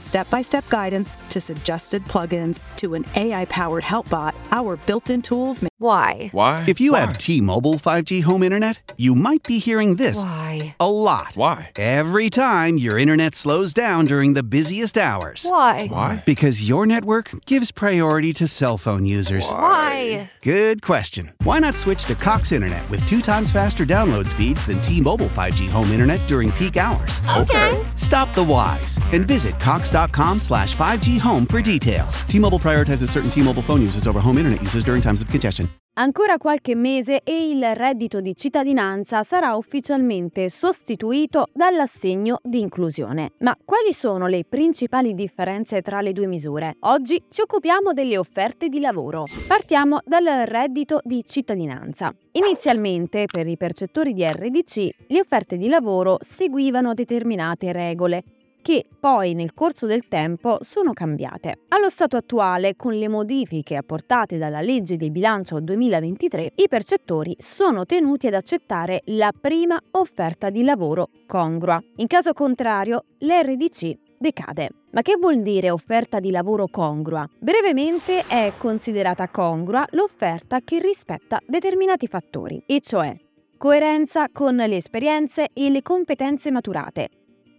step by step guidance to suggested plugins to an AI powered help bot, our built in tools make Why? Why? If you Why? have T-Mobile 5G home internet, you might be hearing this Why? a lot. Why? Every time your internet slows down during the busiest hours. Why? Why? Because your network gives priority to cell phone users. Why? Good question. Why not switch to Cox Internet with two times faster download speeds than T-Mobile 5G home internet during peak hours? Okay. Stop the whys and visit cox.com slash 5G home for details. T-Mobile prioritizes certain T-Mobile phone users over home internet users during times of congestion. Ancora qualche mese e il reddito di cittadinanza sarà ufficialmente sostituito dall'assegno di inclusione. Ma quali sono le principali differenze tra le due misure? Oggi ci occupiamo delle offerte di lavoro. Partiamo dal reddito di cittadinanza. Inizialmente, per i percettori di RDC, le offerte di lavoro seguivano determinate regole che poi nel corso del tempo sono cambiate. Allo stato attuale, con le modifiche apportate dalla legge di bilancio 2023, i percettori sono tenuti ad accettare la prima offerta di lavoro congrua. In caso contrario, l'RDC decade. Ma che vuol dire offerta di lavoro congrua? Brevemente è considerata congrua l'offerta che rispetta determinati fattori, e cioè coerenza con le esperienze e le competenze maturate,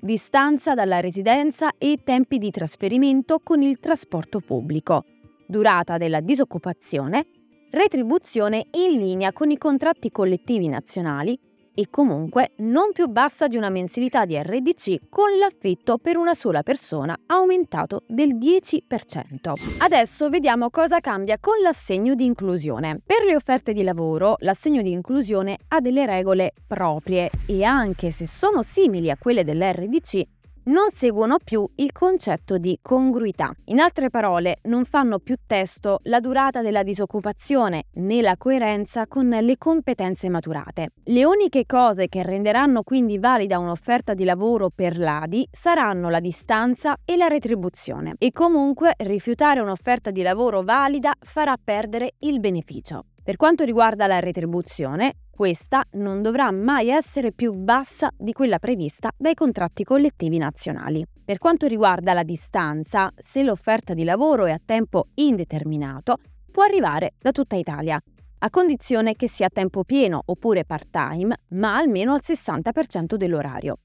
distanza dalla residenza e tempi di trasferimento con il trasporto pubblico, durata della disoccupazione, retribuzione in linea con i contratti collettivi nazionali e comunque non più bassa di una mensilità di RDC con l'affitto per una sola persona aumentato del 10%. Adesso vediamo cosa cambia con l'assegno di inclusione. Per le offerte di lavoro, l'assegno di inclusione ha delle regole proprie e anche se sono simili a quelle dell'RDC, non seguono più il concetto di congruità. In altre parole, non fanno più testo la durata della disoccupazione né la coerenza con le competenze maturate. Le uniche cose che renderanno quindi valida un'offerta di lavoro per l'ADI saranno la distanza e la retribuzione. E comunque rifiutare un'offerta di lavoro valida farà perdere il beneficio. Per quanto riguarda la retribuzione, questa non dovrà mai essere più bassa di quella prevista dai contratti collettivi nazionali. Per quanto riguarda la distanza, se l'offerta di lavoro è a tempo indeterminato, può arrivare da tutta Italia, a condizione che sia a tempo pieno oppure part-time, ma almeno al 60% dell'orario.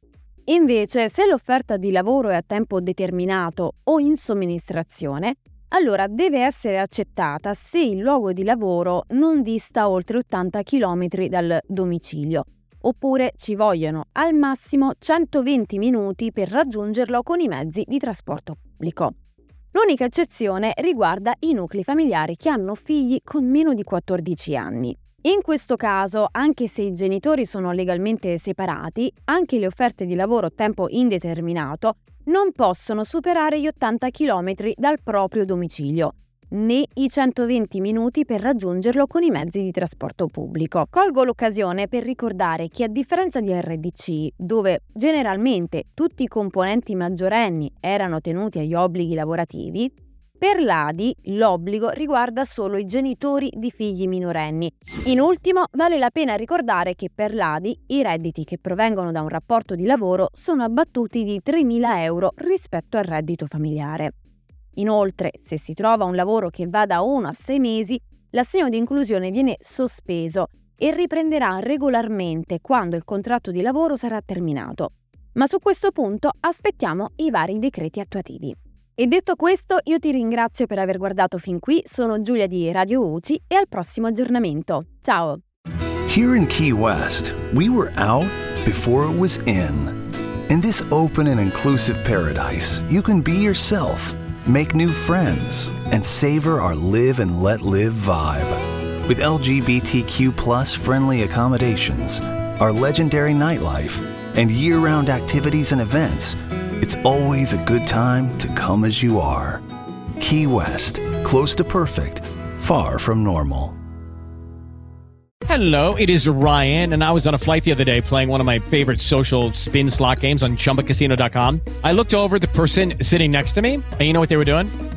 Invece, se l'offerta di lavoro è a tempo determinato o in somministrazione, allora deve essere accettata se il luogo di lavoro non dista oltre 80 km dal domicilio, oppure ci vogliono al massimo 120 minuti per raggiungerlo con i mezzi di trasporto pubblico. L'unica eccezione riguarda i nuclei familiari che hanno figli con meno di 14 anni. In questo caso, anche se i genitori sono legalmente separati, anche le offerte di lavoro a tempo indeterminato non possono superare gli 80 km dal proprio domicilio, né i 120 minuti per raggiungerlo con i mezzi di trasporto pubblico. Colgo l'occasione per ricordare che a differenza di RDC, dove generalmente tutti i componenti maggiorenni erano tenuti agli obblighi lavorativi, per l'ADI l'obbligo riguarda solo i genitori di figli minorenni. In ultimo, vale la pena ricordare che per l'ADI i redditi che provengono da un rapporto di lavoro sono abbattuti di 3.000 euro rispetto al reddito familiare. Inoltre, se si trova un lavoro che va da 1 a 6 mesi, l'assegno di inclusione viene sospeso e riprenderà regolarmente quando il contratto di lavoro sarà terminato. Ma su questo punto aspettiamo i vari decreti attuativi. E detto questo, io ti ringrazio per aver guardato fin qui, sono Giulia di Radio UCI e al prossimo aggiornamento. Ciao! Here in Key West, we were out before it was in. In this open and inclusive paradise, you can be yourself, make new friends, and savor our live and let live vibe. With LGBTQ plus friendly accommodations, our legendary nightlife, and year round activities and events, it's always a good time to come as you are. Key West, close to perfect, far from normal. Hello, it is Ryan, and I was on a flight the other day playing one of my favorite social spin slot games on chumbacasino.com. I looked over the person sitting next to me, and you know what they were doing?